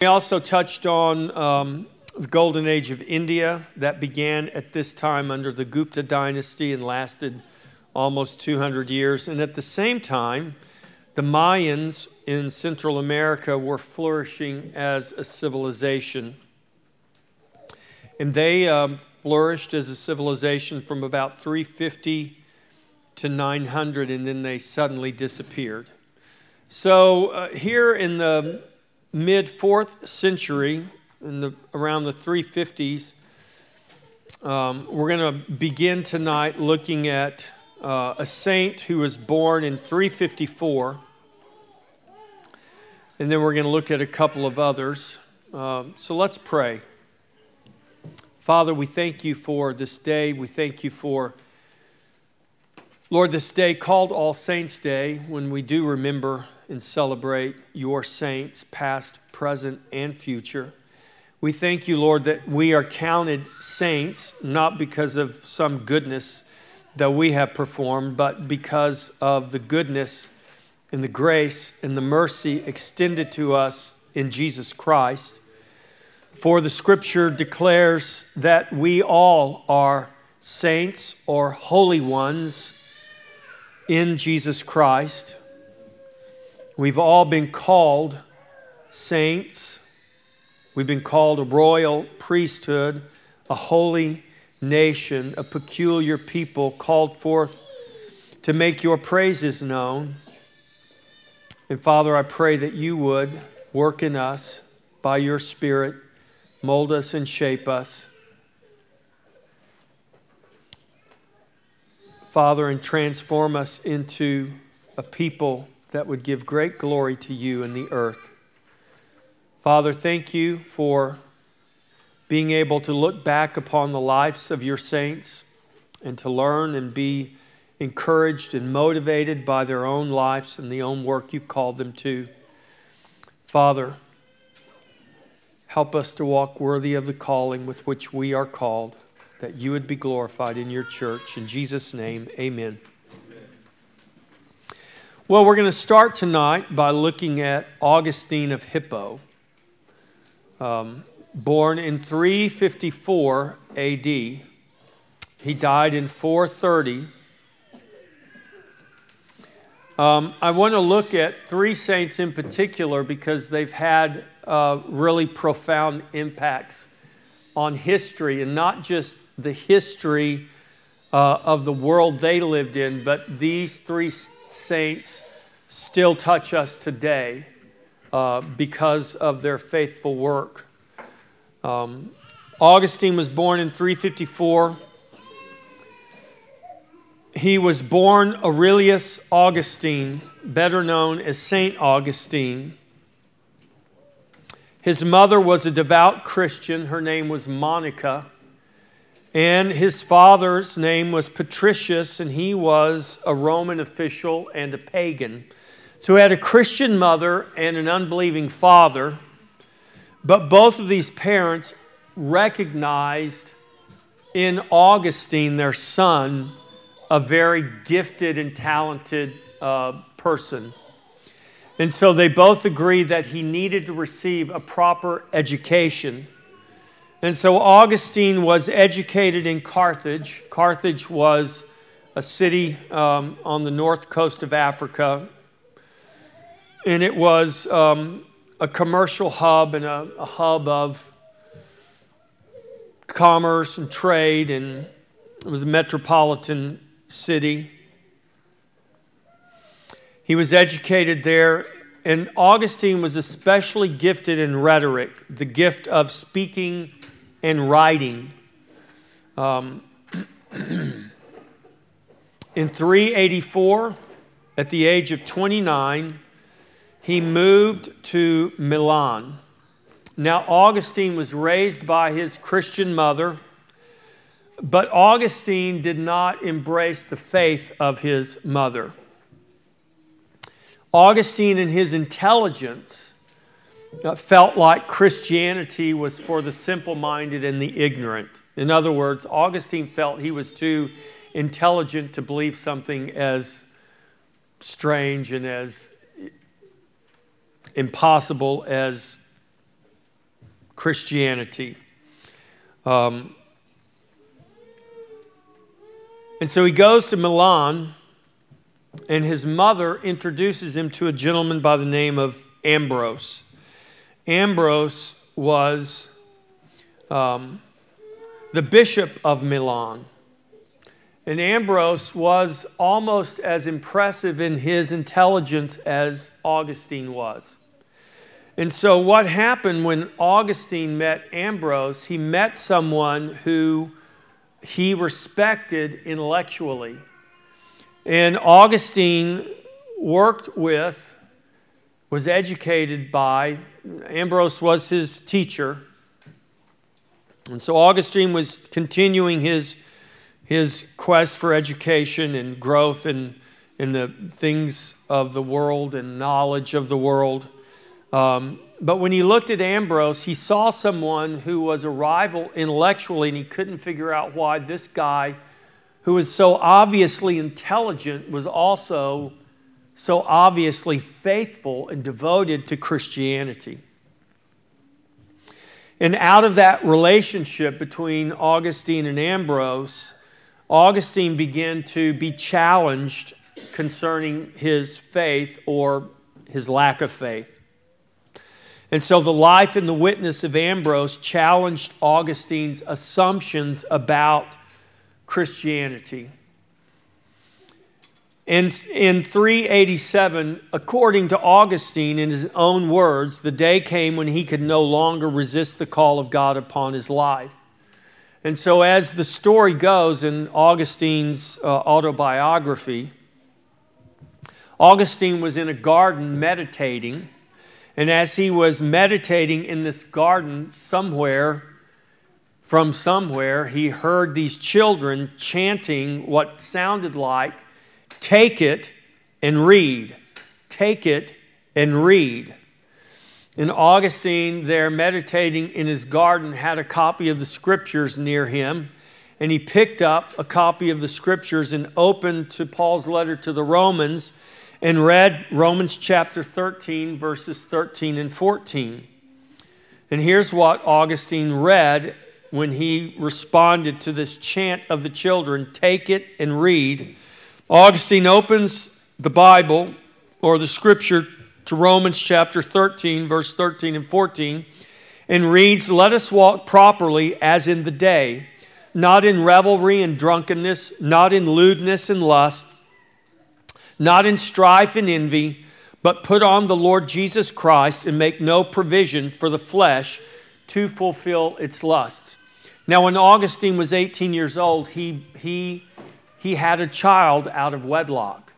We also touched on um, the golden age of India that began at this time under the Gupta dynasty and lasted almost 200 years. And at the same time, the Mayans in Central America were flourishing as a civilization. And they um, flourished as a civilization from about 350 to 900, and then they suddenly disappeared. So, uh, here in the mid fourth century, in the, around the 350s, um, we're going to begin tonight looking at uh, a saint who was born in 354. And then we're going to look at a couple of others. Um, so let's pray. Father, we thank you for this day. We thank you for, Lord, this day called All Saints' Day when we do remember and celebrate your saints, past, present, and future. We thank you, Lord, that we are counted saints not because of some goodness that we have performed, but because of the goodness and the grace and the mercy extended to us in Jesus Christ. For the scripture declares that we all are saints or holy ones in Jesus Christ. We've all been called saints. We've been called a royal priesthood, a holy nation, a peculiar people called forth to make your praises known. And Father, I pray that you would work in us by your Spirit, mold us and shape us. Father, and transform us into a people that would give great glory to you in the earth. Father, thank you for being able to look back upon the lives of your saints and to learn and be encouraged and motivated by their own lives and the own work you've called them to. Father, help us to walk worthy of the calling with which we are called, that you would be glorified in your church. In Jesus' name, amen. Well, we're going to start tonight by looking at Augustine of Hippo. Um, born in 354 AD. He died in 430. Um, I want to look at three saints in particular because they've had uh, really profound impacts on history and not just the history uh, of the world they lived in, but these three saints still touch us today uh, because of their faithful work. Um, Augustine was born in 354. He was born Aurelius Augustine, better known as Saint Augustine. His mother was a devout Christian. Her name was Monica. And his father's name was Patricius, and he was a Roman official and a pagan. So he had a Christian mother and an unbelieving father. But both of these parents recognized in Augustine, their son, a very gifted and talented uh, person. And so they both agreed that he needed to receive a proper education. And so Augustine was educated in Carthage. Carthage was a city um, on the north coast of Africa. And it was um, a commercial hub and a, a hub of commerce and trade, and it was a metropolitan city. He was educated there, and Augustine was especially gifted in rhetoric, the gift of speaking and writing. Um, in 384, at the age of 29, he moved to Milan. Now, Augustine was raised by his Christian mother, but Augustine did not embrace the faith of his mother. Augustine, in his intelligence, felt like Christianity was for the simple minded and the ignorant. In other words, Augustine felt he was too intelligent to believe something as strange and as impossible as Christianity. Um, and so he goes to Milan, and his mother introduces him to a gentleman by the name of Ambrose. Ambrose was um, the bishop of Milan. And Ambrose was almost as impressive in his intelligence as Augustine was. And so, what happened when Augustine met Ambrose? He met someone who he respected intellectually. And Augustine worked with, was educated by, Ambrose was his teacher. And so Augustine was continuing his, his quest for education and growth in, in the things of the world and knowledge of the world. Um, but when he looked at Ambrose, he saw someone who was a rival intellectually, and he couldn't figure out why this guy, who was so obviously intelligent, was also so obviously faithful and devoted to Christianity. And out of that relationship between Augustine and Ambrose, Augustine began to be challenged concerning his faith or his lack of faith. And so the life and the witness of Ambrose challenged Augustine's assumptions about Christianity. In, in 387, according to Augustine, in his own words, the day came when he could no longer resist the call of God upon his life. And so, as the story goes in Augustine's uh, autobiography, Augustine was in a garden meditating and as he was meditating in this garden somewhere, from somewhere, he heard these children chanting what sounded like, Take it and read. Take it and read. And Augustine, there meditating in his garden, had a copy of the scriptures near him. And he picked up a copy of the scriptures and opened to Paul's letter to the Romans and read Romans chapter 13, verses 13 and 14. And here's what Augustine read when he responded to this chant of the children take it and read. Augustine opens the Bible or the scripture to Romans chapter 13, verse 13 and 14, and reads, Let us walk properly as in the day, not in revelry and drunkenness, not in lewdness and lust not in strife and envy, but put on the Lord Jesus Christ and make no provision for the flesh to fulfill its lusts. Now, when Augustine was 18 years old, he, he, he had a child out of wedlock.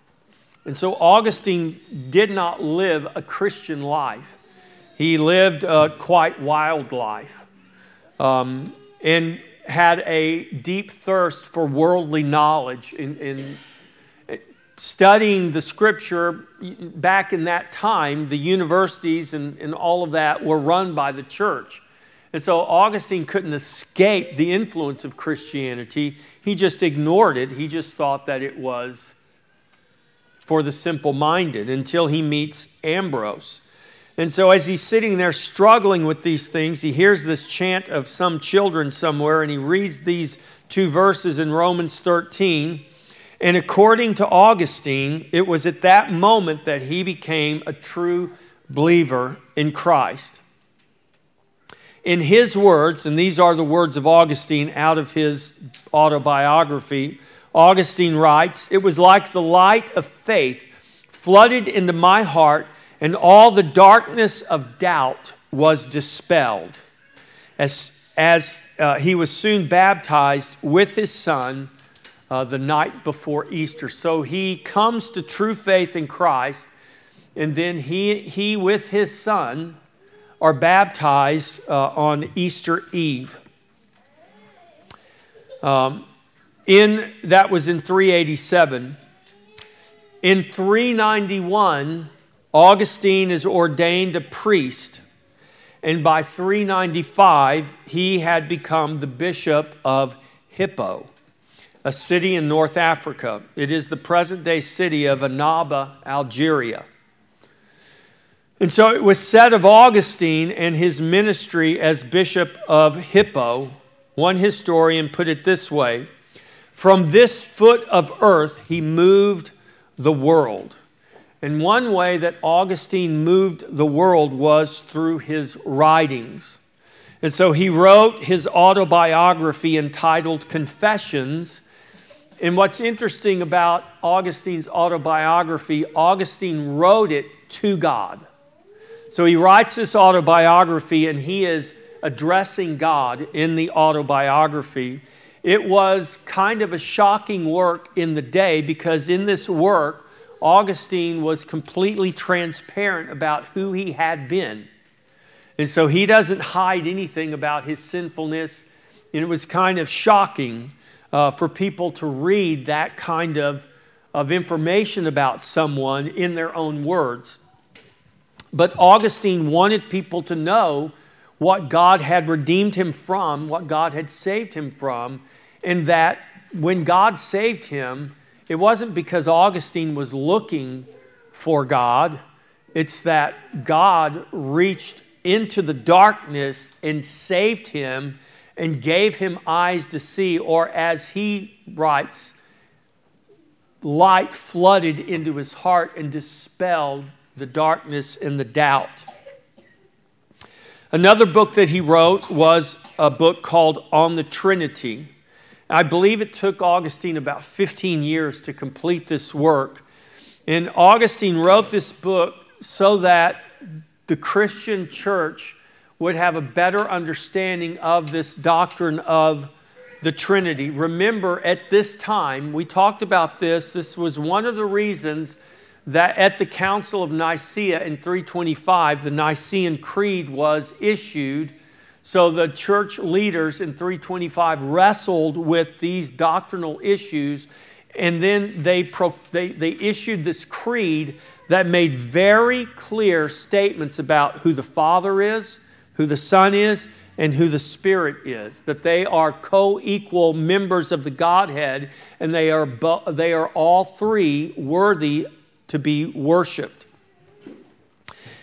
And so Augustine did not live a Christian life. He lived a quite wild life um, and had a deep thirst for worldly knowledge in, in studying the scripture back in that time, the universities and, and all of that were run by the church. And so Augustine couldn't escape the influence of Christianity. He just ignored it. He just thought that it was for the simple minded until he meets Ambrose. And so, as he's sitting there struggling with these things, he hears this chant of some children somewhere, and he reads these two verses in Romans 13. And according to Augustine, it was at that moment that he became a true believer in Christ. In his words, and these are the words of Augustine out of his autobiography, Augustine writes, It was like the light of faith flooded into my heart, and all the darkness of doubt was dispelled. As, as uh, he was soon baptized with his son, uh, the night before Easter. So he comes to true faith in Christ, and then he, he with his son are baptized uh, on Easter Eve. Um, in that was in 387. In 391, Augustine is ordained a priest, and by 395, he had become the bishop of Hippo a city in North Africa. It is the present day city of Annaba, Algeria. And so it was said of Augustine and his ministry as Bishop of Hippo, one historian put it this way From this foot of earth, he moved the world. And one way that Augustine moved the world was through his writings. And so he wrote his autobiography entitled Confessions. And what's interesting about Augustine's autobiography, Augustine wrote it to God. So he writes this autobiography and he is addressing God in the autobiography. It was kind of a shocking work in the day because in this work, Augustine was completely transparent about who he had been. And so he doesn't hide anything about his sinfulness. And it was kind of shocking uh, for people to read that kind of, of information about someone in their own words. But Augustine wanted people to know what God had redeemed him from, what God had saved him from, and that when God saved him, it wasn't because Augustine was looking for God, it's that God reached into the darkness and saved him and gave him eyes to see, or as he writes, light flooded into his heart and dispelled the darkness and the doubt. Another book that he wrote was a book called On the Trinity. I believe it took Augustine about 15 years to complete this work. And Augustine wrote this book so that the Christian church would have a better understanding of this doctrine of the Trinity. Remember, at this time, we talked about this. This was one of the reasons that at the Council of Nicaea in 325, the Nicene Creed was issued. So the church leaders in 325 wrestled with these doctrinal issues, and then they, pro, they, they issued this creed that made very clear statements about who the Father is, who the Son is, and who the Spirit is. That they are co equal members of the Godhead, and they are, they are all three worthy to be worshiped.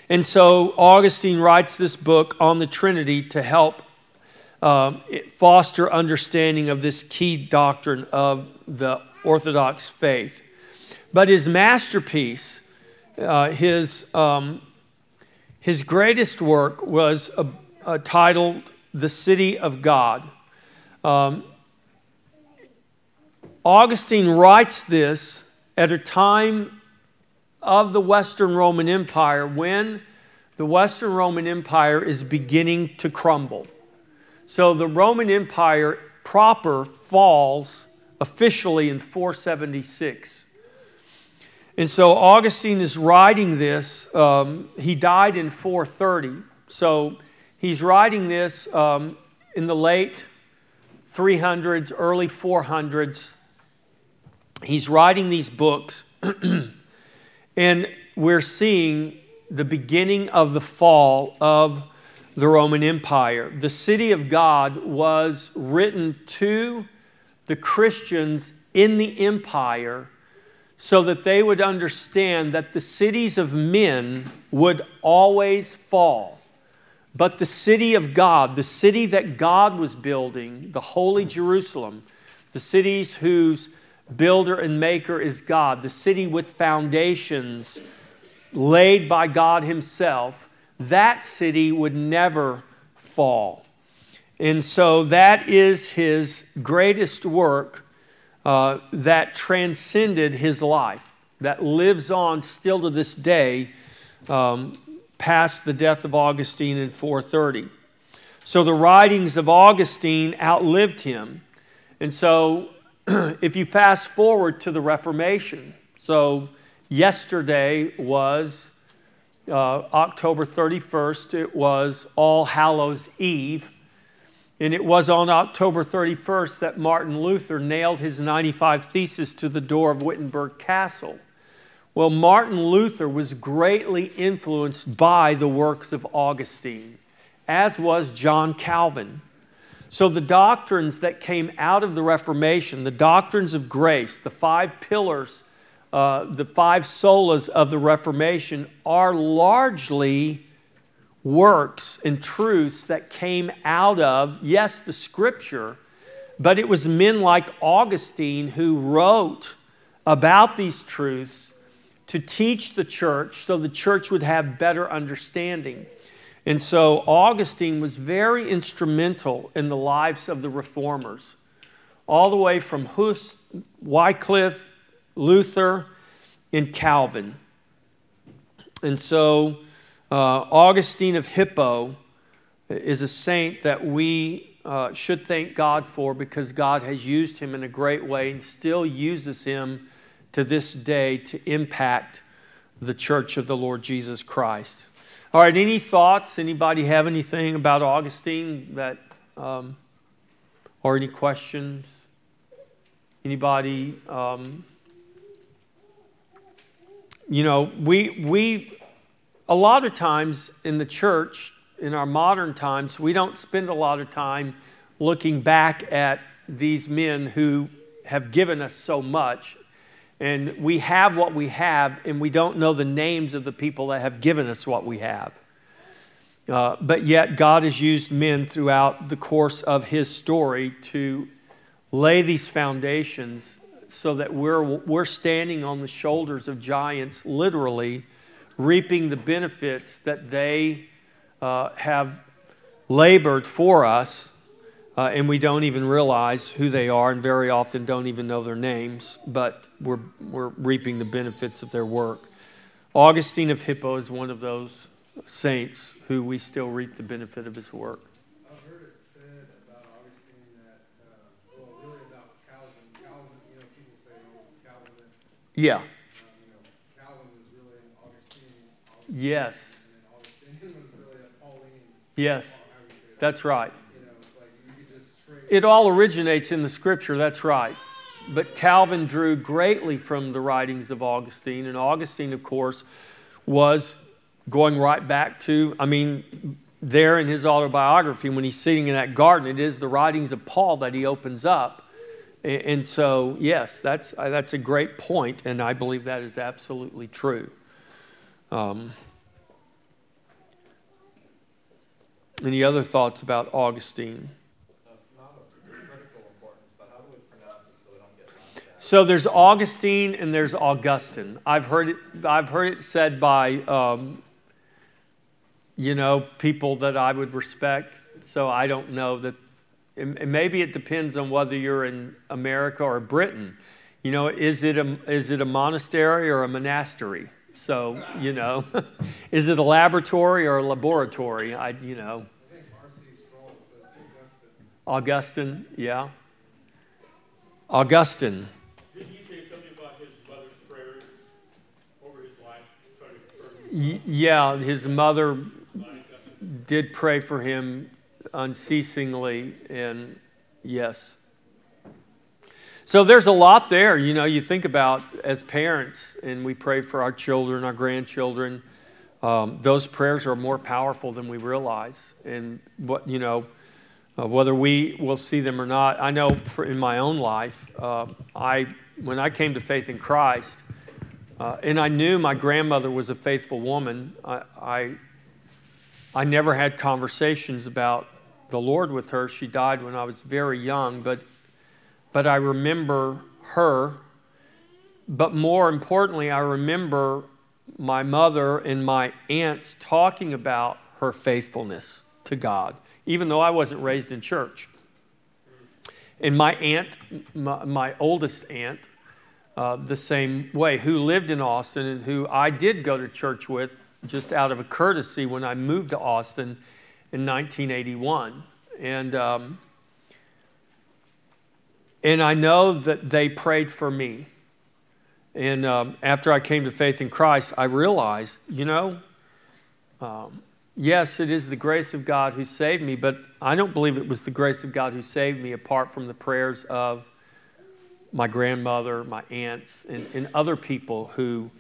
And so Augustine writes this book on the Trinity to help um, foster understanding of this key doctrine of the Orthodox faith. But his masterpiece, uh, his, um, his greatest work was a, a titled The City of God. Um, Augustine writes this at a time of the Western Roman Empire when the Western Roman Empire is beginning to crumble. So the Roman Empire proper falls officially in 476. And so Augustine is writing this. Um, he died in 430. So he's writing this um, in the late 300s, early 400s. He's writing these books. And we're seeing the beginning of the fall of the Roman Empire. The city of God was written to the Christians in the empire so that they would understand that the cities of men would always fall. But the city of God, the city that God was building, the holy Jerusalem, the cities whose builder and maker is God, the city with foundations laid by God Himself, that city would never fall. And so that is His greatest work uh, that transcended His life, that lives on still to this day, um, past the death of Augustine in 430. So the writings of Augustine outlived him. And so if you fast forward to the Reformation, so yesterday was uh, October 31st, it was All Hallows Eve. And it was on October 31st that Martin Luther nailed his 95 Theses to the door of Wittenberg Castle. Well, Martin Luther was greatly influenced by the works of Augustine, as was John Calvin. So, the doctrines that came out of the Reformation, the doctrines of grace, the five pillars uh, the five solas of the Reformation are largely works and truths that came out of, yes, the scripture, but it was men like Augustine who wrote about these truths to teach the church so the church would have better understanding. And so Augustine was very instrumental in the lives of the reformers, all the way from Wycliffe, Luther, and Calvin. And so uh, Augustine of Hippo is a saint that we uh, should thank God for because God has used him in a great way and still uses him to this day to impact the church of the Lord Jesus Christ. All right, any thoughts? Anybody have anything about Augustine that, um, or any questions? Anybody? Um, you know, we, we, a lot of times in the church, in our modern times, we don't spend a lot of time looking back at these men who have given us so much. And we have what we have, and we don't know the names of the people that have given us what we have. Uh, but yet, God has used men throughout the course of his story to lay these foundations so that we're, we're standing on the shoulders of giants, literally reaping the benefits that they uh, have labored for us, uh, and we don't even realize who they are, and very often don't even know their names, but we're, we're reaping the benefits of their work. Augustine of Hippo is one of those saints who we still reap the benefit of his work. I heard it said about Augustine that well really about Calvin. Calvin, you know, people say Calvinist Yeah. Calvin was really an Augustine. Yes. Yes. That's right. It all originates in the scripture, that's right. But Calvin drew greatly from the writings of Augustine, and Augustine, of course, was going right back to, I mean, there in his autobiography, when he's sitting in that garden, it is the writings of Paul that he opens up and so, yes, that's, that's a great point, and I believe that is absolutely true. Um, any other thoughts about Augustine? So there's Augustine and there's Augustine. I've heard it. I've heard it said by, um, you know, people that I would respect. So I don't know that and maybe it depends on whether you're in America or Britain. You know, is it a, is it a monastery or a monastery? So, you know, is it a laboratory or a laboratory? I, you know. Augustine. Augustine, yeah. Augustine. Yeah, his mother did pray for him unceasingly, and yes. So there's a lot there. You know, you think about as parents, and we pray for our children, our grandchildren. Um, those prayers are more powerful than we realize. And what, you know, uh, whether we will see them or not, I know for, in my own life, uh, I, when I came to faith in Christ, uh, and I knew my grandmother was a faithful woman, I, I, I never had conversations about the Lord with her. She died when I was very young, but, but I remember her. But more importantly, I remember my mother and my aunts talking about her faithfulness to God, even though I wasn't raised in church. And my aunt, my, my oldest aunt, uh, the same way, who lived in Austin and who I did go to church with just out of a courtesy when I moved to Austin in 1981. And, um, and I know that they prayed for me. And um, after I came to faith in Christ, I realized, you know, um, yes, it is the grace of God who saved me, but I don't believe it was the grace of God who saved me apart from the prayers of my grandmother, my aunts, and, and other people who,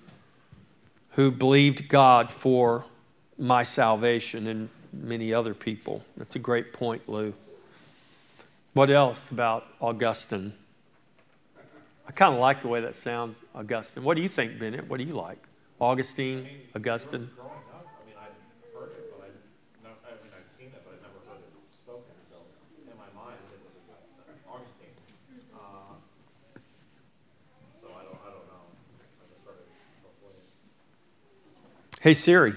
who believed God for my salvation. And many other people. That's a great point, Lou. What else about Augustine? I kind of like the way that sounds, Augustine. What do you think, Bennett? What do you like? Augustine, Augustine? Growing up, I mean, I've heard it, but I, no, I mean, I've seen it, but I've never heard it spoken. So in my mind, it was August- Augustine. Uh, so I don't, I don't know. I just heard it both ways. Hey Siri.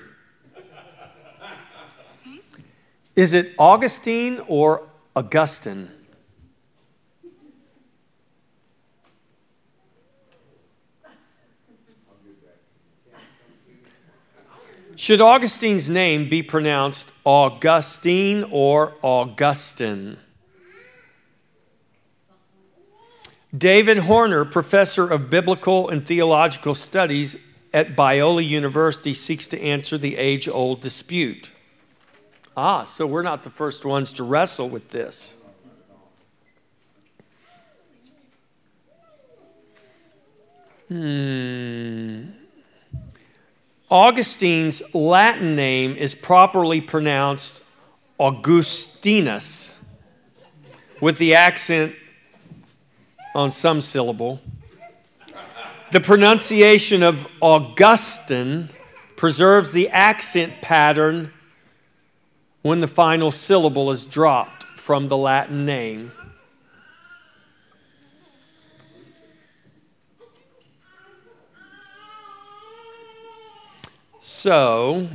Is it Augustine or Augustine? Should Augustine's name be pronounced Augustine or Augustin? David Horner, professor of biblical and theological studies at Biola University, seeks to answer the age old dispute. Ah, so we're not the first ones to wrestle with this. Hmm. Augustine's Latin name is properly pronounced Augustinus, with the accent on some syllable. The pronunciation of Augustine preserves the accent pattern when the final syllable is dropped from the Latin name. So,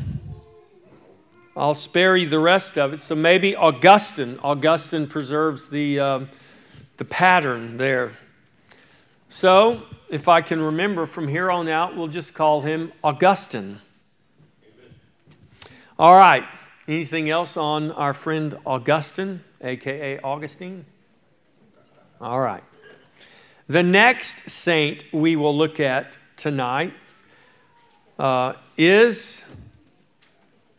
I'll spare you the rest of it. So maybe Augustine. Augustine preserves the, um, the pattern there. So, if I can remember from here on out, we'll just call him Augustine. All right. Anything else on our friend Augustine, aka Augustine? All right. The next saint we will look at tonight uh, is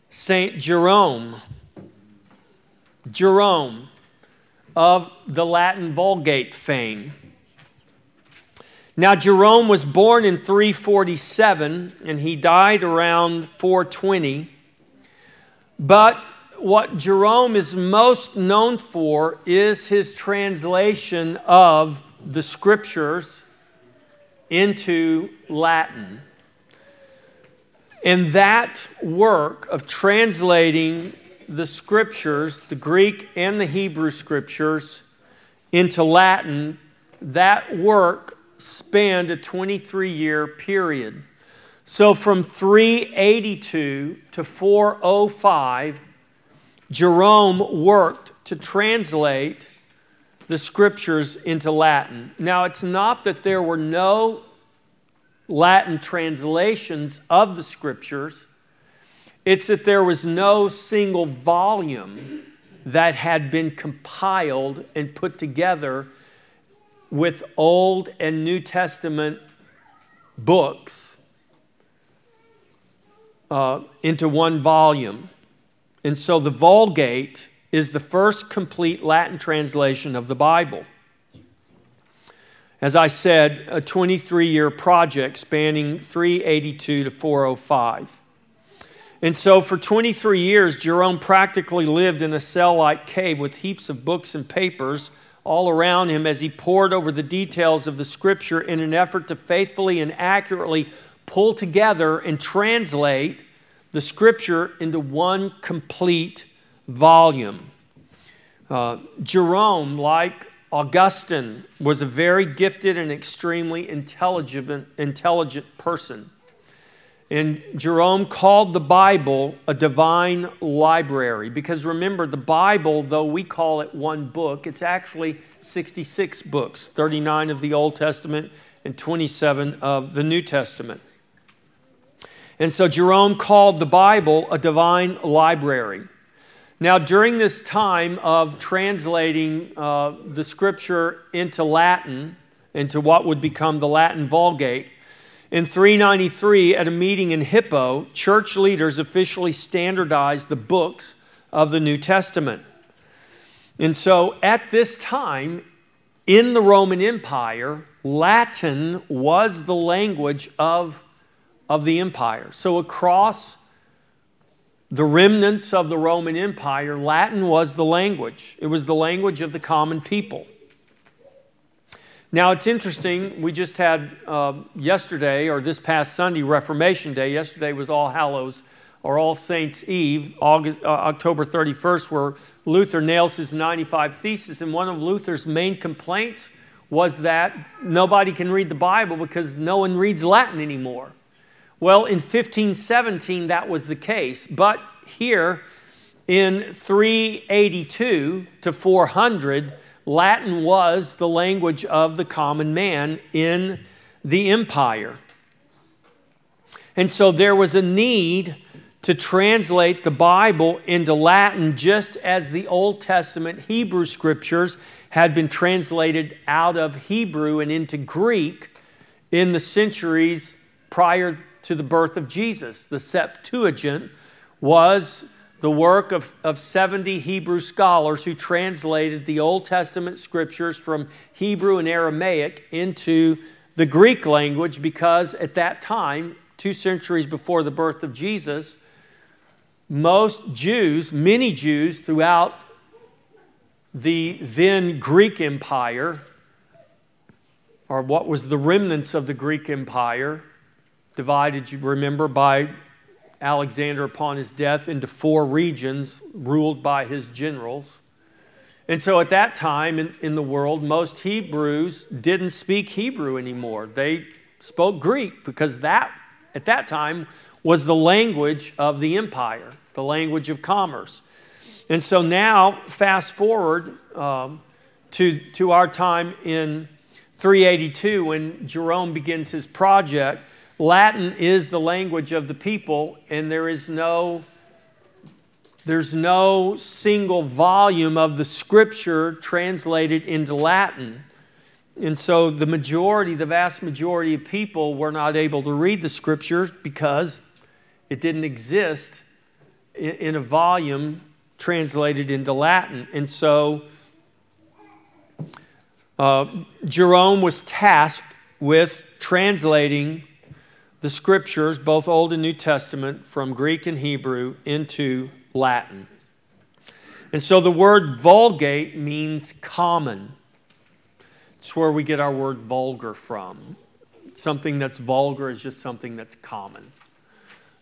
Saint Jerome. Jerome of the Latin Vulgate fame. Now, Jerome was born in 347 and he died around 420. But what Jerome is most known for is his translation of the scriptures into Latin. And that work of translating the scriptures, the Greek and the Hebrew scriptures, into Latin, that work spanned a 23 year period. So from 382 to 405, Jerome worked to translate the scriptures into Latin. Now, it's not that there were no Latin translations of the scriptures, it's that there was no single volume that had been compiled and put together with Old and New Testament books uh, into one volume. And so the Vulgate is the first complete Latin translation of the Bible. As I said, a 23 year project spanning 382 to 405. And so, for 23 years, Jerome practically lived in a cell like cave with heaps of books and papers all around him as he pored over the details of the scripture in an effort to faithfully and accurately pull together and translate the scripture into one complete volume. Uh, Jerome, like Augustine, was a very gifted and extremely intelligent, intelligent person. And Jerome called the Bible a divine library because remember, the Bible, though we call it one book, it's actually 66 books 39 of the Old Testament and 27 of the New Testament. And so Jerome called the Bible a divine library. Now, during this time of translating uh, the scripture into Latin, into what would become the Latin Vulgate, in 393, at a meeting in Hippo, church leaders officially standardized the books of the New Testament. And so at this time, in the Roman Empire, Latin was the language of, of the empire. So across the remnants of the Roman Empire, Latin was the language, it was the language of the common people. Now, it's interesting, we just had uh, yesterday, or this past Sunday, Reformation Day. Yesterday was All Hallows or All Saints' Eve, August, uh, October 31st, where Luther nails his 95 Theses. And one of Luther's main complaints was that nobody can read the Bible because no one reads Latin anymore. Well, in 1517, that was the case. But here in 382 to 400, Latin was the language of the common man in the empire. And so there was a need to translate the Bible into Latin just as the Old Testament Hebrew scriptures had been translated out of Hebrew and into Greek in the centuries prior to the birth of Jesus. The Septuagint was the work of, of 70 Hebrew scholars who translated the Old Testament scriptures from Hebrew and Aramaic into the Greek language because at that time, two centuries before the birth of Jesus, most Jews, many Jews throughout the then Greek Empire, or what was the remnants of the Greek Empire, divided, you remember, by Alexander upon his death into four regions ruled by his generals. And so at that time in, in the world, most Hebrews didn't speak Hebrew anymore. They spoke Greek because that, at that time, was the language of the empire the language of commerce. And so now, fast forward um, to, to our time in 382 when Jerome begins his project. Latin is the language of the people, and there is no there's no single volume of the scripture translated into Latin. And so the majority, the vast majority of people were not able to read the scripture because it didn't exist in, a volume translated into Latin. And so uh, Jerome was tasked with translating the scriptures, both Old and New Testament, from Greek and Hebrew into Latin. And so the word vulgate means common. It's where we get our word vulgar from. Something that's vulgar is just something that's common.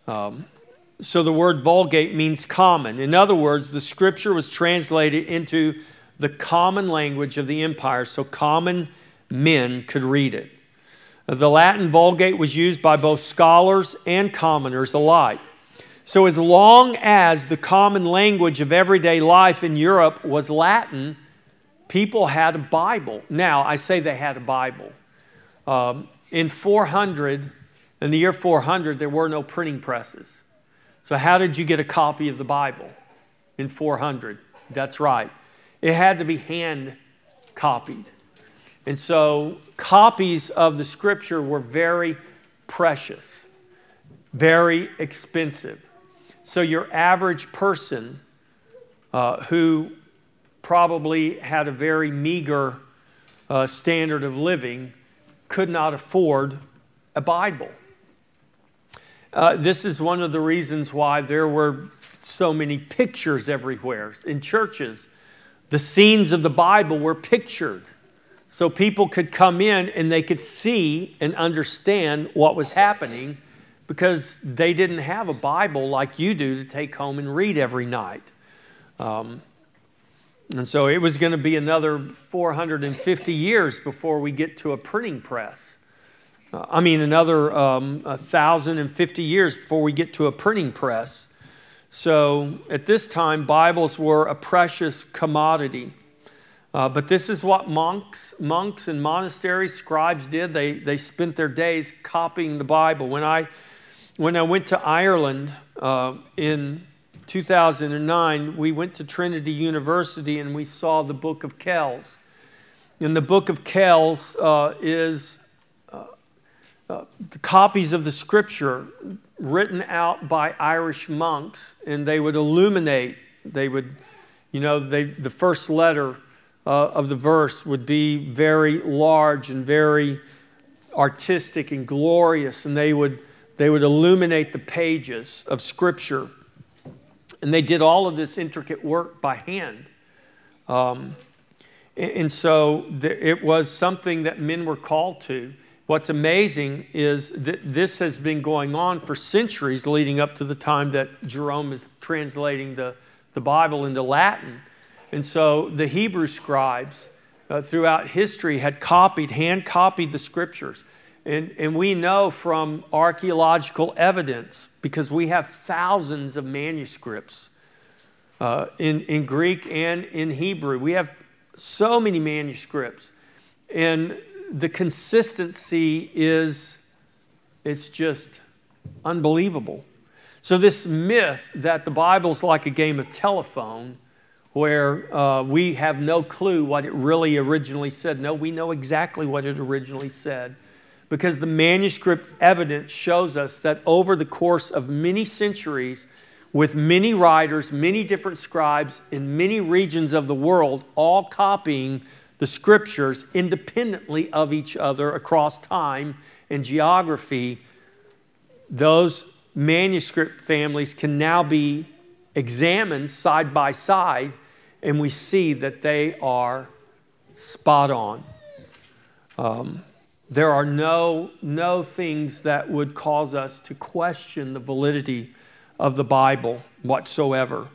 Um, so the word vulgate means common. In other words, the scripture was translated into the common language of the empire so common men could read it. The Latin vulgate was used by both scholars and commoners alike. So, as long as the common language of everyday life in Europe was Latin, people had a Bible. Now, I say they had a Bible. Um, in 400, in the year 400, there were no printing presses. So, how did you get a copy of the Bible in 400? That's right. It had to be hand copied. And so, copies of the scripture were very precious, very expensive. So, your average person uh, who probably had a very meager uh, standard of living could not afford a Bible. Uh, this is one of the reasons why there were so many pictures everywhere in churches. The scenes of the Bible were pictured so people could come in and they could see and understand what was happening because they didn't have a Bible like you do to take home and read every night. Um, and so it was going to be another 450 years before we get to a printing press. Uh, I mean, another um, 1,050 years before we get to a printing press. So at this time, Bibles were a precious commodity. Uh, but this is what monks, monks and monastery scribes did. They, they spent their days copying the Bible. When I, when I went to Ireland uh, in 2009, we went to Trinity University and we saw the Book of Kells. And the Book of Kells uh, is uh, the copies of the scripture written out by Irish monks, and they would illuminate. They would, you know, they, the first letter uh, of the verse would be very large and very artistic and glorious, and they would, they would illuminate the pages of scripture. And they did all of this intricate work by hand. Um, And so it was something that men were called to. What's amazing is that this has been going on for centuries leading up to the time that Jerome is translating the, the Bible into Latin. And so the Hebrew scribes uh, throughout history had copied, hand copied the scriptures. And, and we know from archaeological evidence, because we have thousands of manuscripts uh, in, in Greek and in Hebrew, we have so many manuscripts. And the consistency is it's just unbelievable. So this myth that the Bible's like a game of telephone where uh, we have no clue what it really originally said. No, we know exactly what it originally said because the manuscript evidence shows us that over the course of many centuries, with many writers, many different scribes in many regions of the world, all copying the scriptures independently of each other across time and geography, those manuscript families can now be examined side by side, and we see that they are spot on. Um, there are no, no things that would cause us to question the validity of the Bible whatsoever.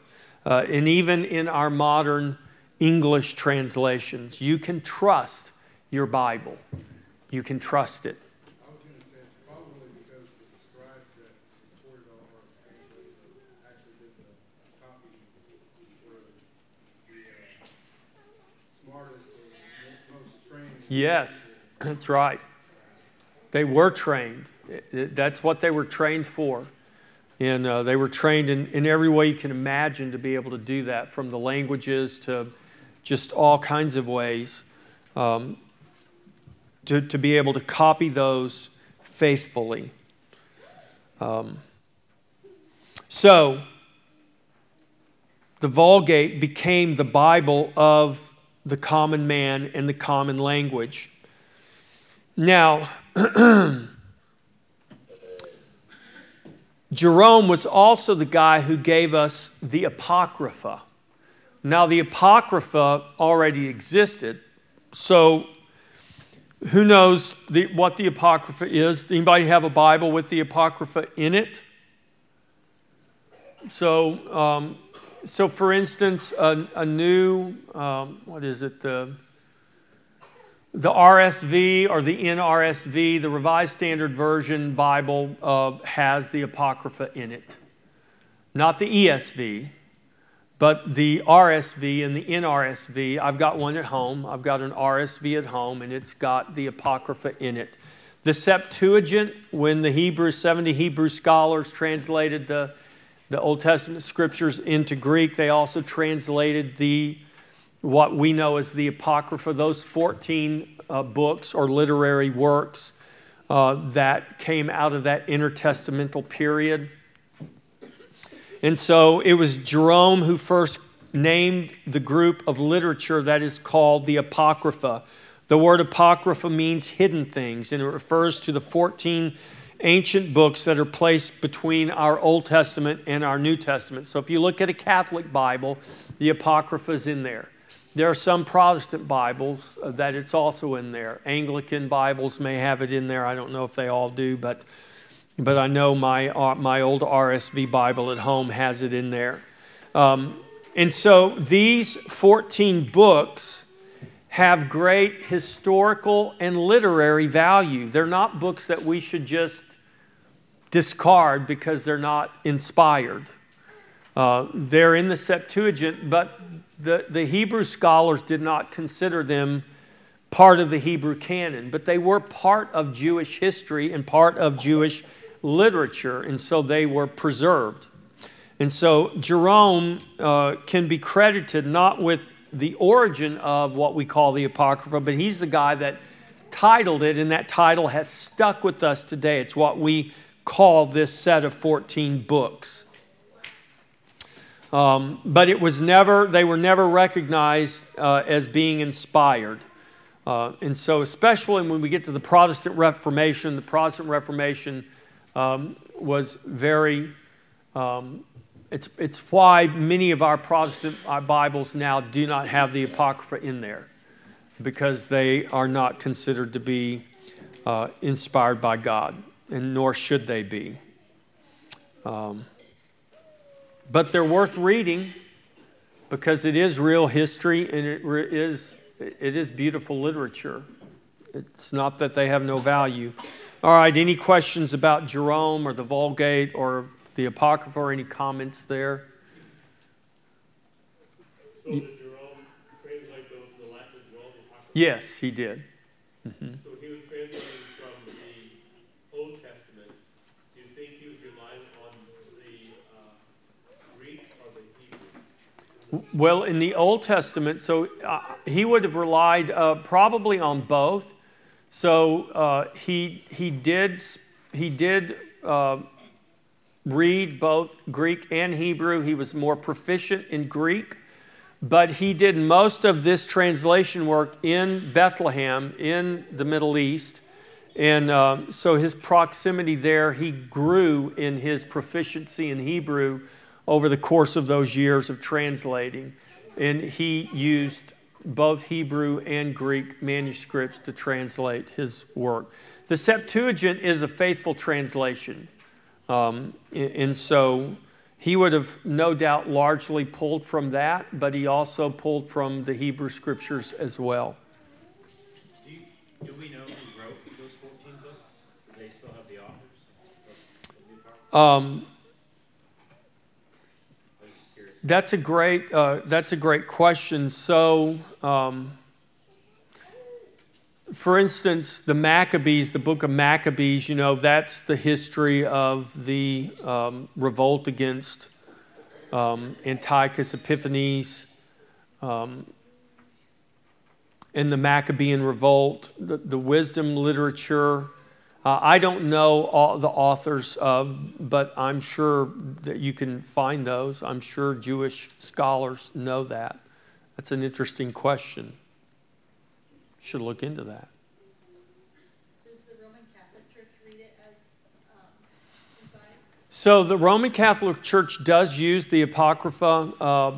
Uh, and even in our modern English translations. You can trust your Bible. You can trust it. Yes, that's right. They were trained. That's what they were trained for. And uh, they were trained in, in every way you can imagine to be able to do that, from the languages to just all kinds of ways um, to, to be able to copy those faithfully. Um, so, the Vulgate became the Bible of the common man and the common language. Now, Jerome was also the guy who gave us the Apocrypha. Now, the Apocrypha already existed, so who knows the, what the Apocrypha is? Anybody have a Bible with the Apocrypha in it? So, um, so for instance, a, a new, um, what is it, the, the RSV or the NRSV, the Revised Standard Version Bible, uh, has the Apocrypha in it. Not the ESV. But the RSV and the NRSV, I've got one at home. I've got an RSV at home, and it's got the Apocrypha in it. The Septuagint, when the Hebrew, 70 Hebrew scholars translated the, the Old Testament scriptures into Greek, they also translated the what we know as the Apocrypha, those 14 uh, books or literary works uh, that came out of that intertestamental period. And so it was Jerome who first named the group of literature that is called the Apocrypha. The word Apocrypha means hidden things, and it refers to the 14 ancient books that are placed between our Old Testament and our New Testament. So if you look at a Catholic Bible, the Apocrypha is in there. There are some Protestant Bibles that it's also in there. Anglican Bibles may have it in there. I don't know if they all do, but but I know my, uh, my old RSV Bible at home has it in there. Um, and so these 14 books have great historical and literary value. They're not books that we should just discard because they're not inspired. Uh, they're in the Septuagint, but the, the Hebrew scholars did not consider them part of the Hebrew canon, but they were part of Jewish history and part of Jewish literature, and so they were preserved. And so Jerome uh, can be credited not with the origin of what we call the Apocrypha, but he's the guy that titled it, and that title has stuck with us today. It's what we call this set of 14 books. Um, but it was never, they were never recognized uh, as being inspired. Uh, and so, especially when we get to the Protestant Reformation, the Protestant Reformation um, was very, um, it's, it's why many of our Protestant uh, Bibles now do not have the Apocrypha in there. because they are not considered to be uh, inspired by God, and nor should they be. Um, but they're worth reading because it is real history and it is, it is beautiful literature. It's not that they have no value. All right, any questions about Jerome or the Vulgate or the Apocrypha or any comments there? So Jerome translate those the well? the Yes, he did. Mm-hmm. So he was translating from the Old Testament. Do you think he was relying on the uh, Greek or the Hebrew? Well, in the Old Testament, so uh, he would have relied uh, probably on both. So uh, he he did he did uh, read both Greek and Hebrew. He was more proficient in Greek, but he did most of this translation work in Bethlehem in the Middle East. And um, so his proximity there, he grew in his proficiency in Hebrew over the course of those years of translating. And he used both Hebrew and Greek manuscripts to translate his work. The Septuagint is a faithful translation. Um, and so he would have no doubt largely pulled from that, but he also pulled from the Hebrew scriptures as well. Do, you, do we know who wrote those 14 books? Do they still have the authors? Um, that's a great. Uh, that's a great question. So, um, for instance, the Maccabees, the book of Maccabees, you know, that's the history of the um, revolt against um, Antiochus Epiphanes um, and the Maccabean revolt, the, the wisdom literature. Uh, I don't know all the authors of, but I'm sure that you can find those. I'm sure Jewish scholars know that. That's an interesting question. Should look into that. Does the Roman Catholic Church read it as um? So the Roman Catholic Church does use the Apocrypha. Uh,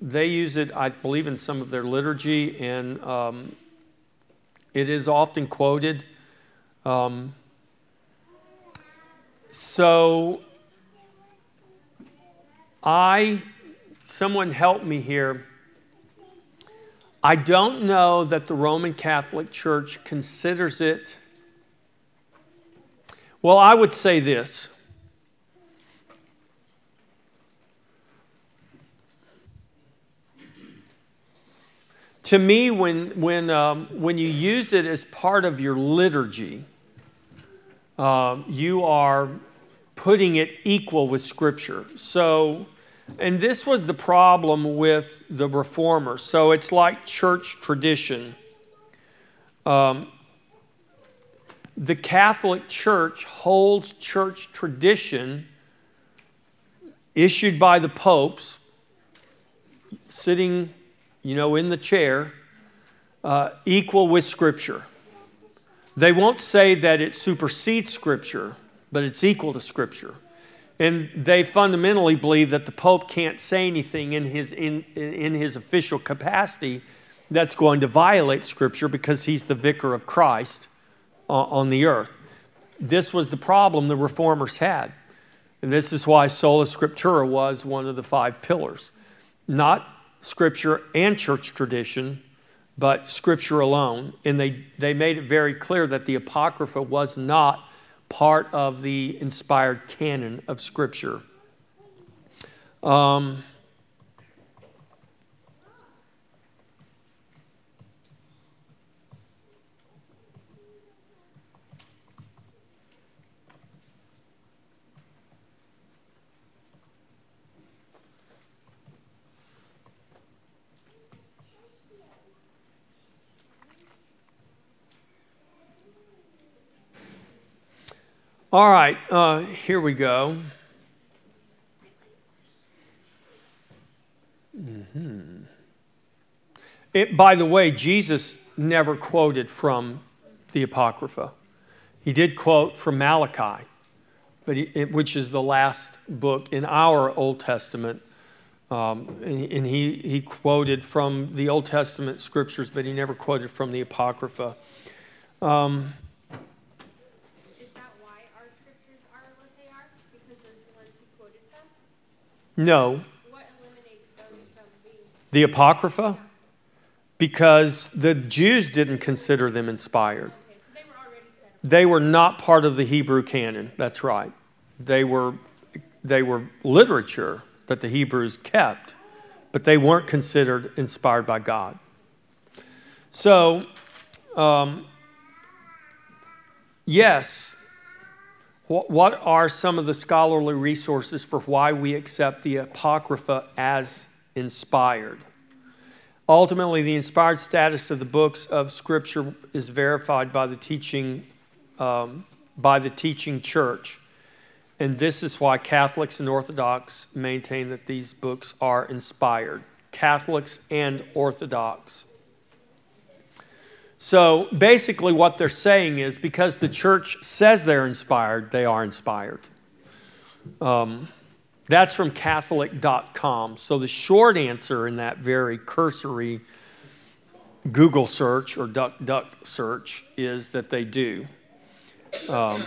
they use it, I believe, in some of their liturgy, and um, it is often quoted. Um, so I, someone help me here. I don't know that the Roman Catholic Church considers it. Well, I would say this. To me, when, when, um, when you use it as part of your liturgy, uh, you are putting it equal with Scripture. So, and this was the problem with the reformers. So it's like church tradition. Um, the Catholic Church holds church tradition issued by the popes, sitting, you know, in the chair, uh, equal with Scripture. They won't say that it supersedes Scripture, but it's equal to Scripture. And they fundamentally believe that the Pope can't say anything in his, in, in his official capacity that's going to violate Scripture because he's the vicar of Christ uh, on the earth. This was the problem the reformers had. And this is why sola scriptura was one of the five pillars. Not scripture and church tradition, but scripture alone. And they, they made it very clear that the Apocrypha was not part of the inspired canon of Scripture. Um, All right, uh, here we go. Mm-hmm. It, by the way, Jesus never quoted from the Apocrypha. He did quote from Malachi, but he, it, which is the last book in our Old Testament. Um, and and he, he quoted from the Old Testament scriptures, but he never quoted from the Apocrypha. Um, Is that why our scriptures are what they are? Because those are the ones he quoted from? No, the Apocrypha, because the Jews didn't consider them inspired. They were not part of the Hebrew canon. That's right. They were, they were literature that the Hebrews kept, but they weren't considered inspired by God. So, um, yes, what, are some of the scholarly resources for why we accept the Apocrypha as inspired? Ultimately, the inspired status of the books of Scripture is verified by the teaching, um, by the teaching church. And this is why Catholics and Orthodox maintain that these books are inspired. Catholics and Orthodox. So basically, what they're saying is because the church says they're inspired, they are inspired. Um, that's from Catholic.com. So the short answer in that very cursory Google search or Duck Duck search is that they do. Um,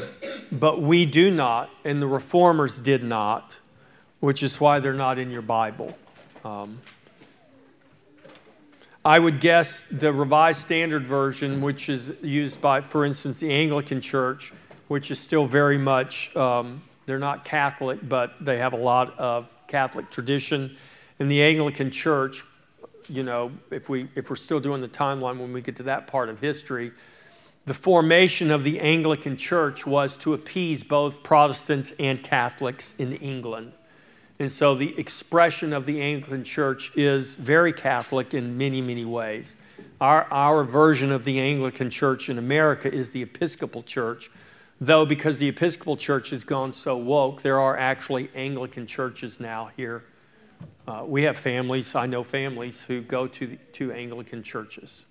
but we do not, and the reformers did not, which is why they're not in your Bible. Um, I would guess the Revised Standard Version, which is used by, for instance, the Anglican Church, which is still very much, um, they're not Catholic, but they have a lot of Catholic tradition. In the Anglican Church, you know, if, we, if we're still doing the timeline when we get to that part of history, the formation of the Anglican Church was to appease both Protestants and Catholics in England. And so the expression of the Anglican Church is very Catholic in many, many ways. Our, our version of the Anglican Church in America is the Episcopal Church, though because the Episcopal Church has gone so woke, there are actually Anglican churches now here. Uh, we have families, I know families who go to, the, to Anglican churches.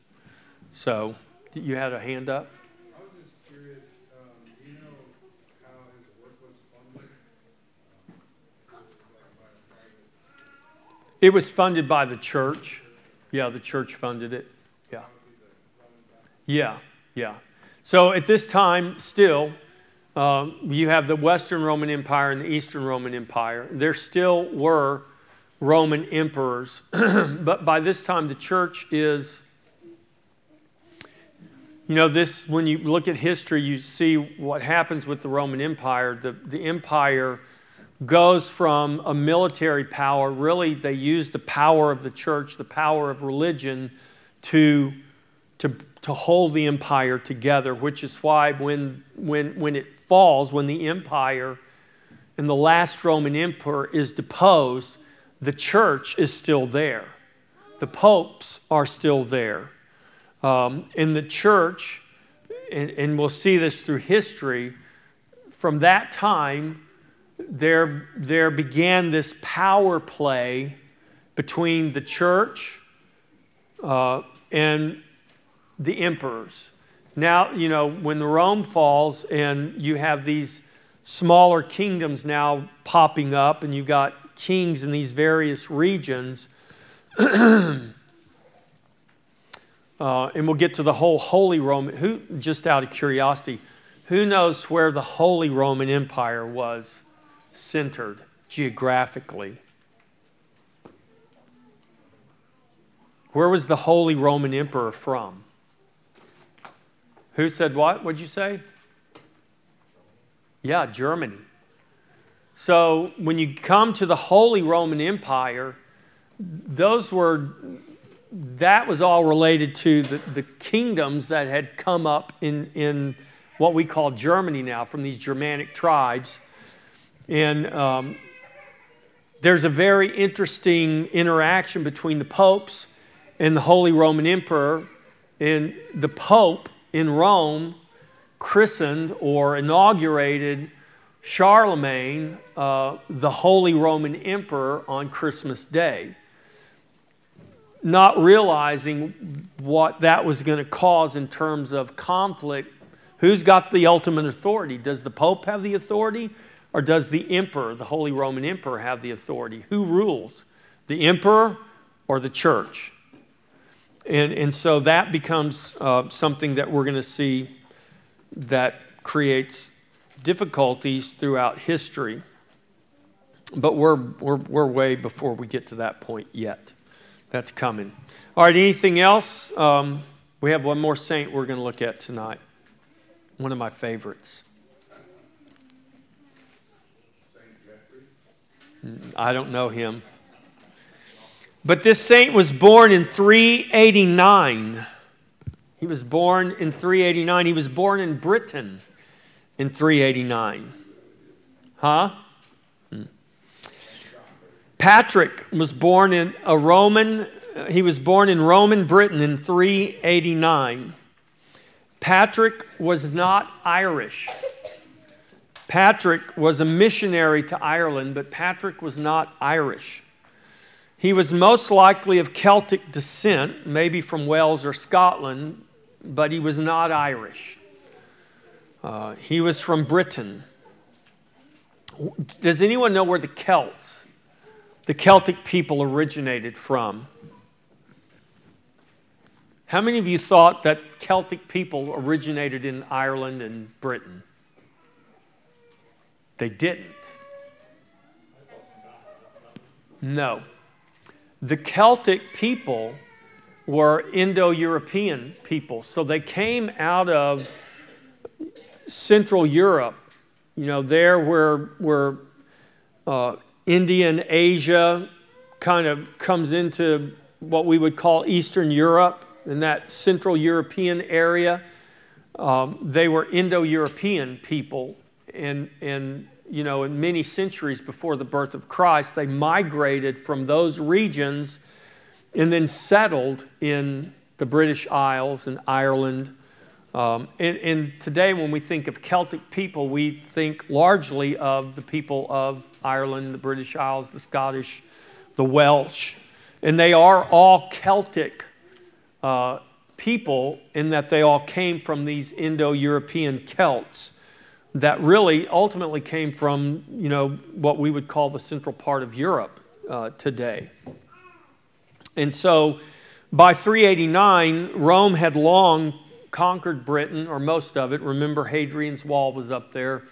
So you had a hand up? I was just curious, um, do you know how his work was funded? Um, was that by a private, It was funded by the church. Yeah, the church funded it. Yeah. Yeah, yeah. So at this time, still, um, you have the Western Roman Empire and the Eastern Roman Empire. There still were Roman emperors, but by this time, the church is. You know, this, when you look at history, you see what happens with the Roman Empire. The, the empire goes from a military power, really, they use the power of the church, the power of religion to, to, to hold the empire together, which is why when, when, when it falls, when the empire and the last Roman emperor is deposed, the church is still there. The popes are still there. Um, in the church, and, and we'll see this through history, from that time, there, there began this power play between the church uh, and the emperors. Now, you know, when Rome falls and you have these smaller kingdoms now popping up, and you've got kings in these various regions, uh, and we'll get to the whole Holy Roman. Who, just out of curiosity, who knows where the Holy Roman Empire was centered geographically? Where was the Holy Roman Emperor from? Who said what? What'd you say? Yeah, Germany. So when you come to the Holy Roman Empire, those were that was all related to the, the kingdoms that had come up in, in what we call Germany now from these Germanic tribes. And um, there's a very interesting interaction between the popes and the Holy Roman Emperor. And the Pope in Rome christened or inaugurated Charlemagne, uh, the Holy Roman Emperor, on Christmas Day not realizing what that was going to cause in terms of conflict. Who's got the ultimate authority? Does the Pope have the authority? Or does the Emperor, the Holy Roman Emperor, have the authority? Who rules? the emperor or the church. And, and so that becomes uh, something that we're going to see that creates difficulties throughout history. But we're, we're, we're way before we get to that point yet. That's coming. All right, anything else? Um, we have one more saint we're going to look at tonight. One of my favorites. I don't know him. But this saint was born in 389. He was born in 389. He was born in Britain in 389. Huh? Hmm. Patrick was born in a Roman, he was born in Roman Britain in 389. Patrick was not Irish. Patrick was a missionary to Ireland, but Patrick was not Irish. He was most likely of Celtic descent, maybe from Wales or Scotland, but he was not Irish. Uh, he was from Britain. Does anyone know where the Celts, the Celtic people, originated from? How many of you thought that Celtic people originated in Ireland and Britain? They didn't. No. The Celtic people were Indo European people. So they came out of Central Europe, you know, there where, where uh, Indian Asia kind of comes into what we would call Eastern Europe, in that Central European area. Um, they were Indo European people. And, and, you know, in many centuries before the birth of Christ, they migrated from those regions and then settled in the British Isles and Ireland. Um, and, and, today, when we think of Celtic people, we think largely of the people of Ireland, the British Isles, the Scottish, the Welsh. And they are all Celtic uh, people in that they all came from these Indo European Celts that really ultimately came from, you know, what we would call the central part of Europe uh, today. And so by 389, Rome had long conquered Britain, or most of it. Remember, Hadrian's Wall was up there.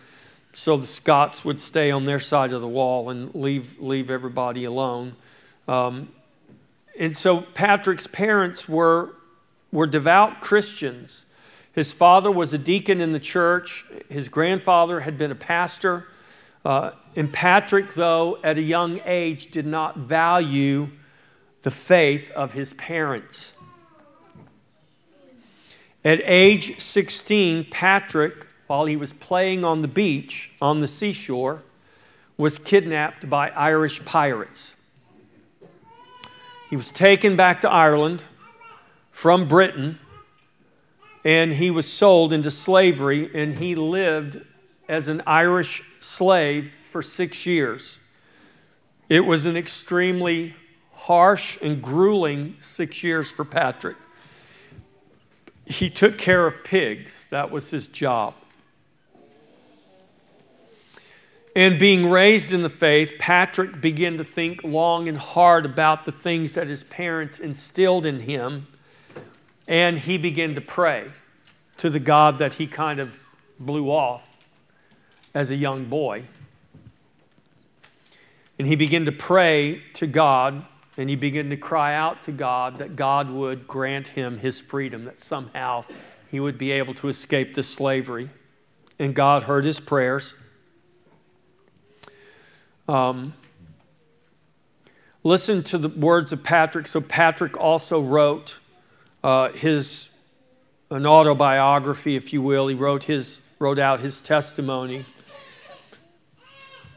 So the Scots would stay on their side of the wall and leave, leave everybody alone. Um, and so Patrick's parents were, were devout Christians. His father was a deacon in the church, his grandfather had been a pastor. Uh, and Patrick, though, at a young age, did not value the faith of his parents. At age 16, Patrick, while he was playing on the beach on the seashore, was kidnapped by Irish pirates. He was taken back to Ireland from Britain and he was sold into slavery and he lived as an Irish slave for six years. It was an extremely harsh and grueling six years for Patrick. He took care of pigs, that was his job. And being raised in the faith, Patrick began to think long and hard about the things that his parents instilled in him, and he began to pray to the God that he kind of blew off as a young boy. And he began to pray to God and he began to cry out to God that God would grant him his freedom, that somehow he would be able to escape this slavery. And God heard his prayers. Um, listen to the words of Patrick. So, Patrick also wrote uh, his an autobiography, if you will. He wrote, his, wrote out his testimony.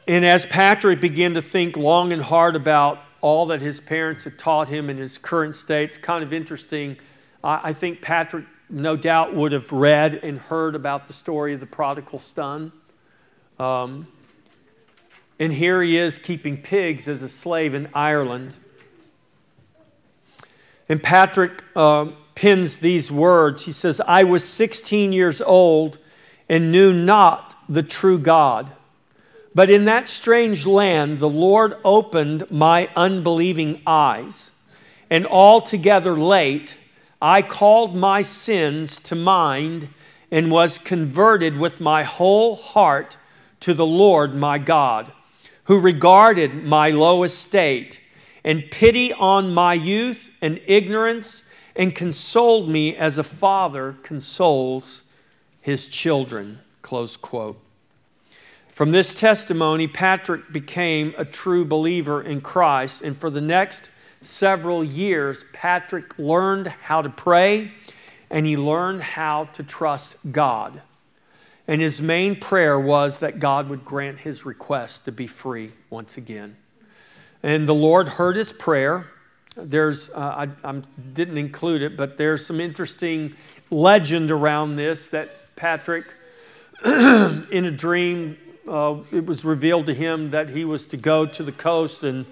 And as Patrick began to think long and hard about all that his parents had taught him in his current state. It's kind of interesting. I think Patrick, no doubt, would have read and heard about the story of the prodigal son. Um, and here he is keeping pigs as a slave in Ireland. And Patrick uh, pins these words. He says, I was 16 years old and knew not the true God But in that strange land, the Lord opened my unbelieving eyes, and altogether late, I called my sins to mind and was converted with my whole heart to the Lord my God, who regarded my low estate and pity on my youth and ignorance and consoled me as a father consoles his children. Close quote. From this testimony, Patrick became a true believer in Christ, and for the next several years, Patrick learned how to pray and he learned how to trust God. And his main prayer was that God would grant his request to be free once again. And the Lord heard his prayer. There's, uh, I, I didn't include it, but there's some interesting legend around this that Patrick, in a dream, uh, it was revealed to him that he was to go to the coast and,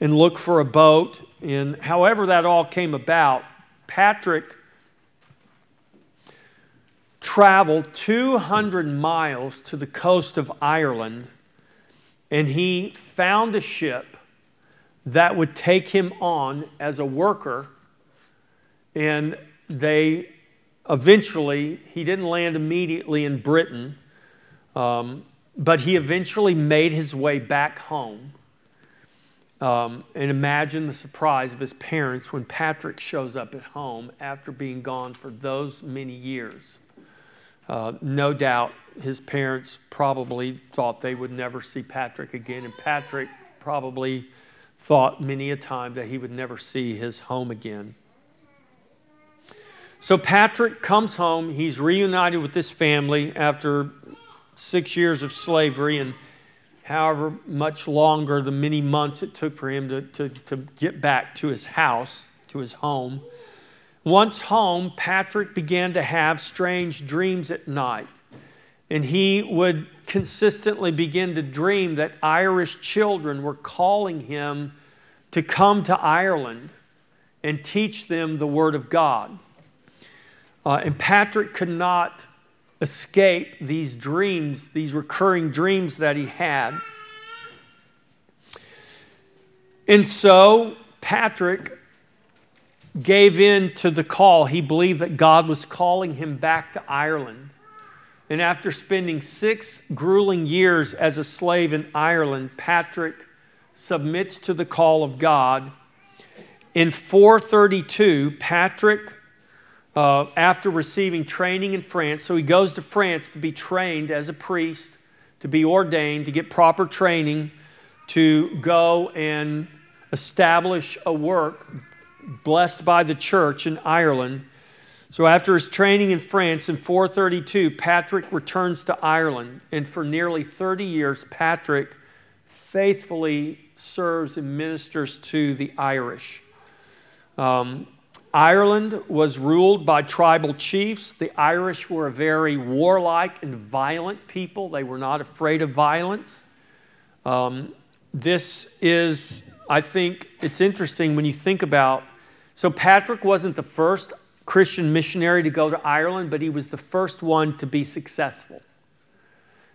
and look for a boat. And however that all came about, Patrick traveled 200 miles to the coast of Ireland and he found a ship that would take him on as a worker. And they eventually, he didn't land immediately in Britain, um, but he eventually made his way back home. Um, and imagine the surprise of his parents when Patrick shows up at home after being gone for those many years. Uh, no doubt his parents probably thought they would never see Patrick again, and Patrick probably thought many a time that he would never see his home again. So Patrick comes home. He's reunited with his family after six years of slavery and however much longer, the many months it took for him to, to, to get back to his house, to his home. Once home, Patrick began to have strange dreams at night. And he would consistently begin to dream that Irish children were calling him to come to Ireland and teach them the Word of God. Uh, and Patrick could not escape these dreams, these recurring dreams that he had. And so Patrick gave in to the call. He believed that God was calling him back to Ireland. And after spending six grueling years as a slave in Ireland, Patrick submits to the call of God. In 432, Patrick, uh, after receiving training in France, so he goes to France to be trained as a priest, to be ordained, to get proper training, to go and establish a work blessed by the church in Ireland. So, after his training in France in 432, Patrick returns to Ireland. And for nearly 30 years, Patrick faithfully serves and ministers to the Irish. Um, Ireland was ruled by tribal chiefs. The Irish were a very warlike and violent people, they were not afraid of violence. Um, this is, I think, it's interesting when you think about so, Patrick wasn't the first Christian missionary to go to Ireland, but he was the first one to be successful.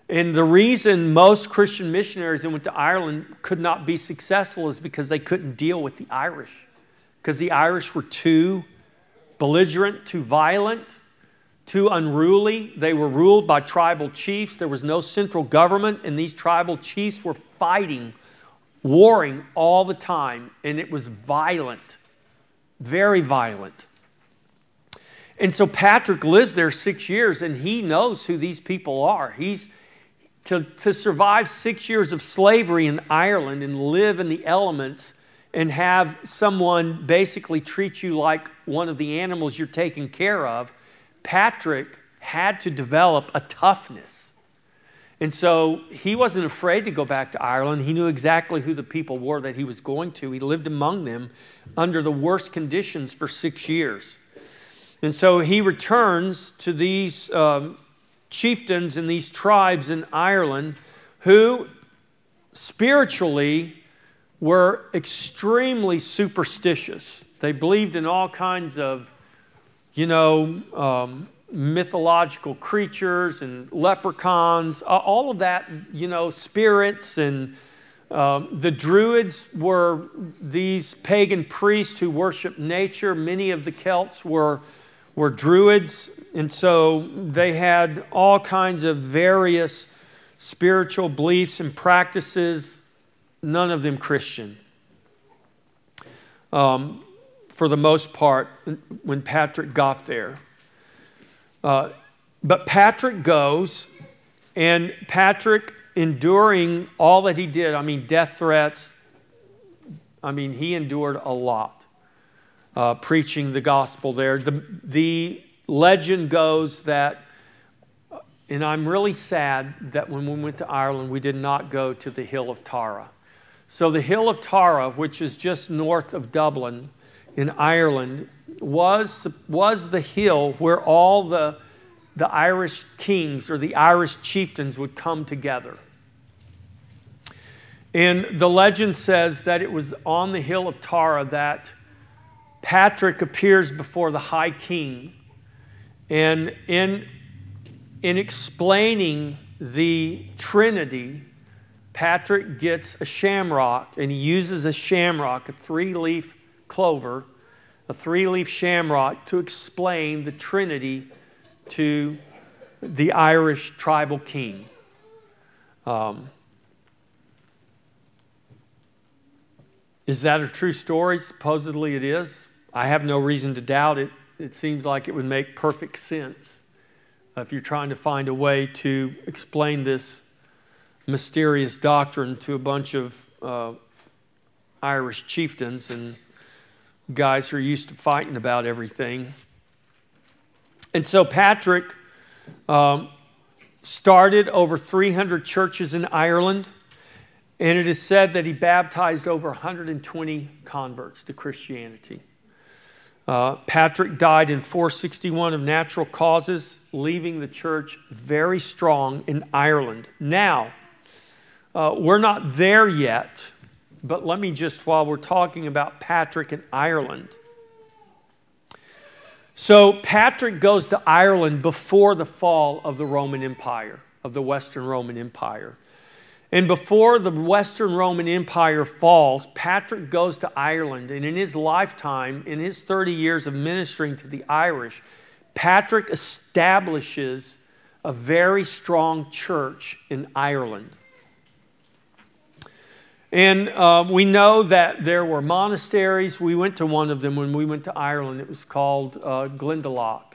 And the reason most Christian missionaries that went to Ireland could not be successful is because they couldn't deal with the Irish. Because the Irish were too belligerent, too violent, too unruly. They were ruled by tribal chiefs. There was no central government, and these tribal chiefs were fighting, warring all the time, and it was violent very violent. And so Patrick lives there six years and he knows who these people are. He's to, to survive six years of slavery in Ireland and live in the elements and have someone basically treat you like one of the animals you're taking care of. Patrick had to develop a toughness. And so he wasn't afraid to go back to Ireland. He knew exactly who the people were that he was going to. He lived among them under the worst conditions for six years. And so he returns to these um, chieftains and these tribes in Ireland who spiritually were extremely superstitious. They believed in all kinds of, you know, um, mythological creatures and leprechauns, all of that, you know, spirits and um, the Druids were these pagan priests who worshiped nature. Many of the Celts were, were Druids, and so they had all kinds of various spiritual beliefs and practices, none of them Christian. Um, for the most part, when Patrick got there. Uh, but Patrick goes, and Patrick enduring all that he did, I mean, death threats, I mean, he endured a lot uh, preaching the gospel there. The, the legend goes that, and I'm really sad that when we went to Ireland, we did not go to the Hill of Tara. So, the Hill of Tara, which is just north of Dublin in Ireland, was, was the hill where all the, the Irish kings or the Irish chieftains would come together. And the legend says that it was on the hill of Tara that Patrick appears before the high king. And in, in explaining the Trinity, Patrick gets a shamrock and he uses a shamrock, a three leaf clover, a three leaf shamrock, to explain the Trinity to the Irish tribal king. Um, Is that a true story? Supposedly it is. I have no reason to doubt it. It seems like it would make perfect sense if you're trying to find a way to explain this mysterious doctrine to a bunch of uh, Irish chieftains and guys who are used to fighting about everything. And so Patrick um, started over 300 churches in Ireland. And it is said that he baptized over 120 converts to Christianity. Uh, Patrick died in 461 of natural causes, leaving the church very strong in Ireland. Now, uh, we're not there yet, but let me just, while we're talking about Patrick in Ireland. So, Patrick goes to Ireland before the fall of the Roman Empire, of the Western Roman Empire. And before the Western Roman Empire falls, Patrick goes to Ireland. And in his lifetime, in his 30 years of ministering to the Irish, Patrick establishes a very strong church in Ireland. And uh, we know that there were monasteries. We went to one of them when we went to Ireland. It was called uh, Glendalough.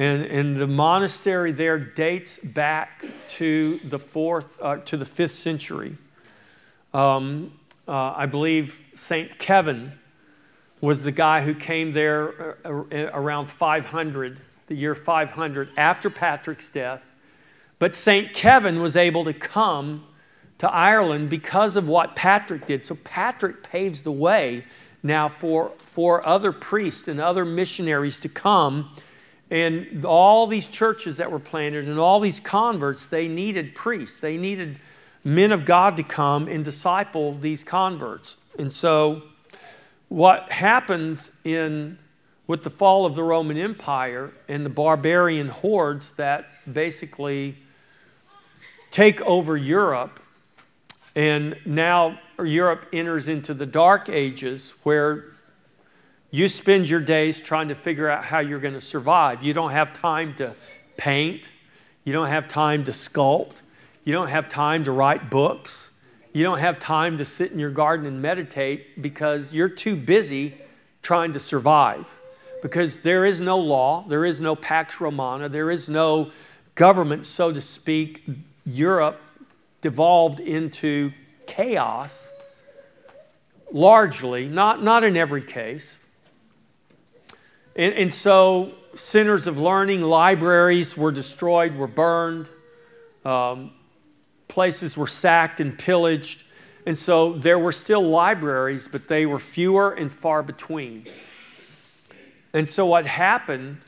And, and the monastery there dates back to the fourth, uh, to the fifth century. Um, uh, I believe Saint Kevin was the guy who came there uh, uh, around 500, the year 500, after Patrick's death. But Saint Kevin was able to come to Ireland because of what Patrick did. So Patrick paves the way now for, for other priests and other missionaries to come and all these churches that were planted and all these converts, they needed priests. They needed men of God to come and disciple these converts. And so, what happens in with the fall of the Roman Empire and the barbarian hordes that basically take over Europe, and now Europe enters into the Dark Ages where you spend your days trying to figure out how you're going to survive. You don't have time to paint. You don't have time to sculpt. You don't have time to write books. You don't have time to sit in your garden and meditate because you're too busy trying to survive. Because there is no law, there is no Pax Romana, there is no government, so to speak. Europe devolved into chaos largely, not, not in every case. And, and so, centers of learning, libraries were destroyed, were burned, um, places were sacked and pillaged. And so, there were still libraries, but they were fewer and far between. And so, what happened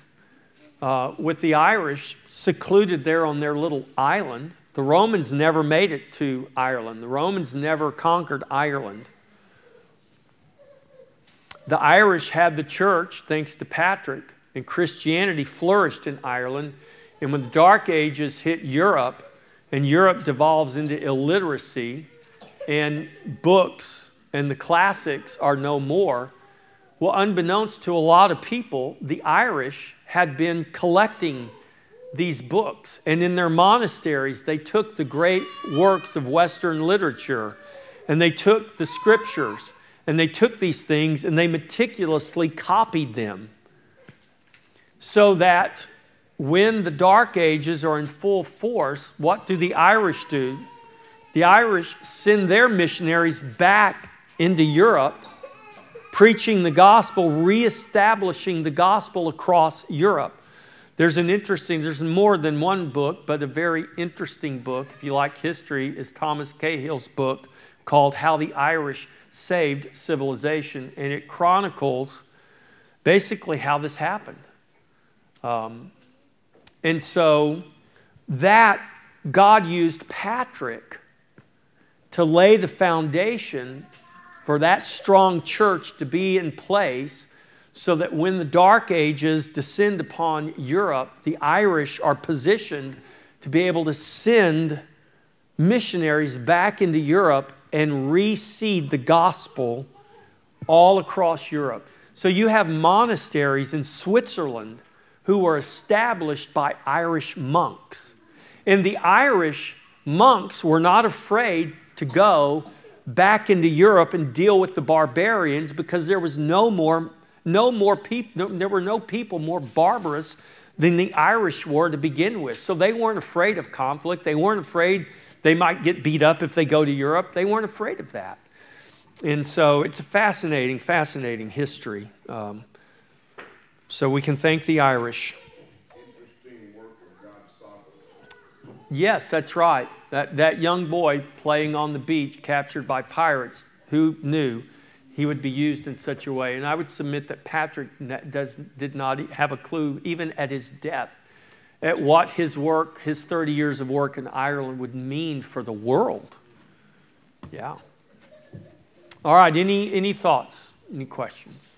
uh, with the Irish, secluded there on their little island, the Romans never made it to Ireland. The Romans never conquered Ireland. The Irish had the church, thanks to Patrick, and Christianity flourished in Ireland. And when the Dark Ages hit Europe, and Europe devolves into illiteracy, and books and the classics are no more, well, unbeknownst to a lot of people, the Irish had been collecting these books. And in their monasteries, they took the great works of Western literature and they took the scriptures and they took these things and they meticulously copied them so that when the Dark Ages are in full force, what do the Irish do? The Irish send their missionaries back into Europe, preaching the gospel, reestablishing the gospel across Europe. There's an interesting, there's more than one book, but a very interesting book, if you like history, is Thomas Cahill's book called How the Irish Saved Civilization. And it chronicles basically how this happened. Um, and so that God used Patrick to lay the foundation for that strong church to be in place so that when the Dark Ages descend upon Europe, the Irish are positioned to be able to send missionaries back into Europe and reseed the gospel all across Europe. So you have monasteries in Switzerland who were established by Irish monks. And the Irish monks were not afraid to go back into Europe and deal with the barbarians because there was no more no more people there were no people more barbarous than the Irish were to begin with. So they weren't afraid of conflict. They weren't afraid they might get beat up if they go to Europe. They weren't afraid of that. And so it's a fascinating, fascinating history. Um, so we can thank the Irish. Yes, that's right. That, that young boy playing on the beach, captured by pirates, who knew he would be used in such a way? And I would submit that Patrick does, did not have a clue, even at his death, at what his work, his 30 years of work in Ireland, would mean for the world. Yeah. All right, any, any thoughts? Any questions?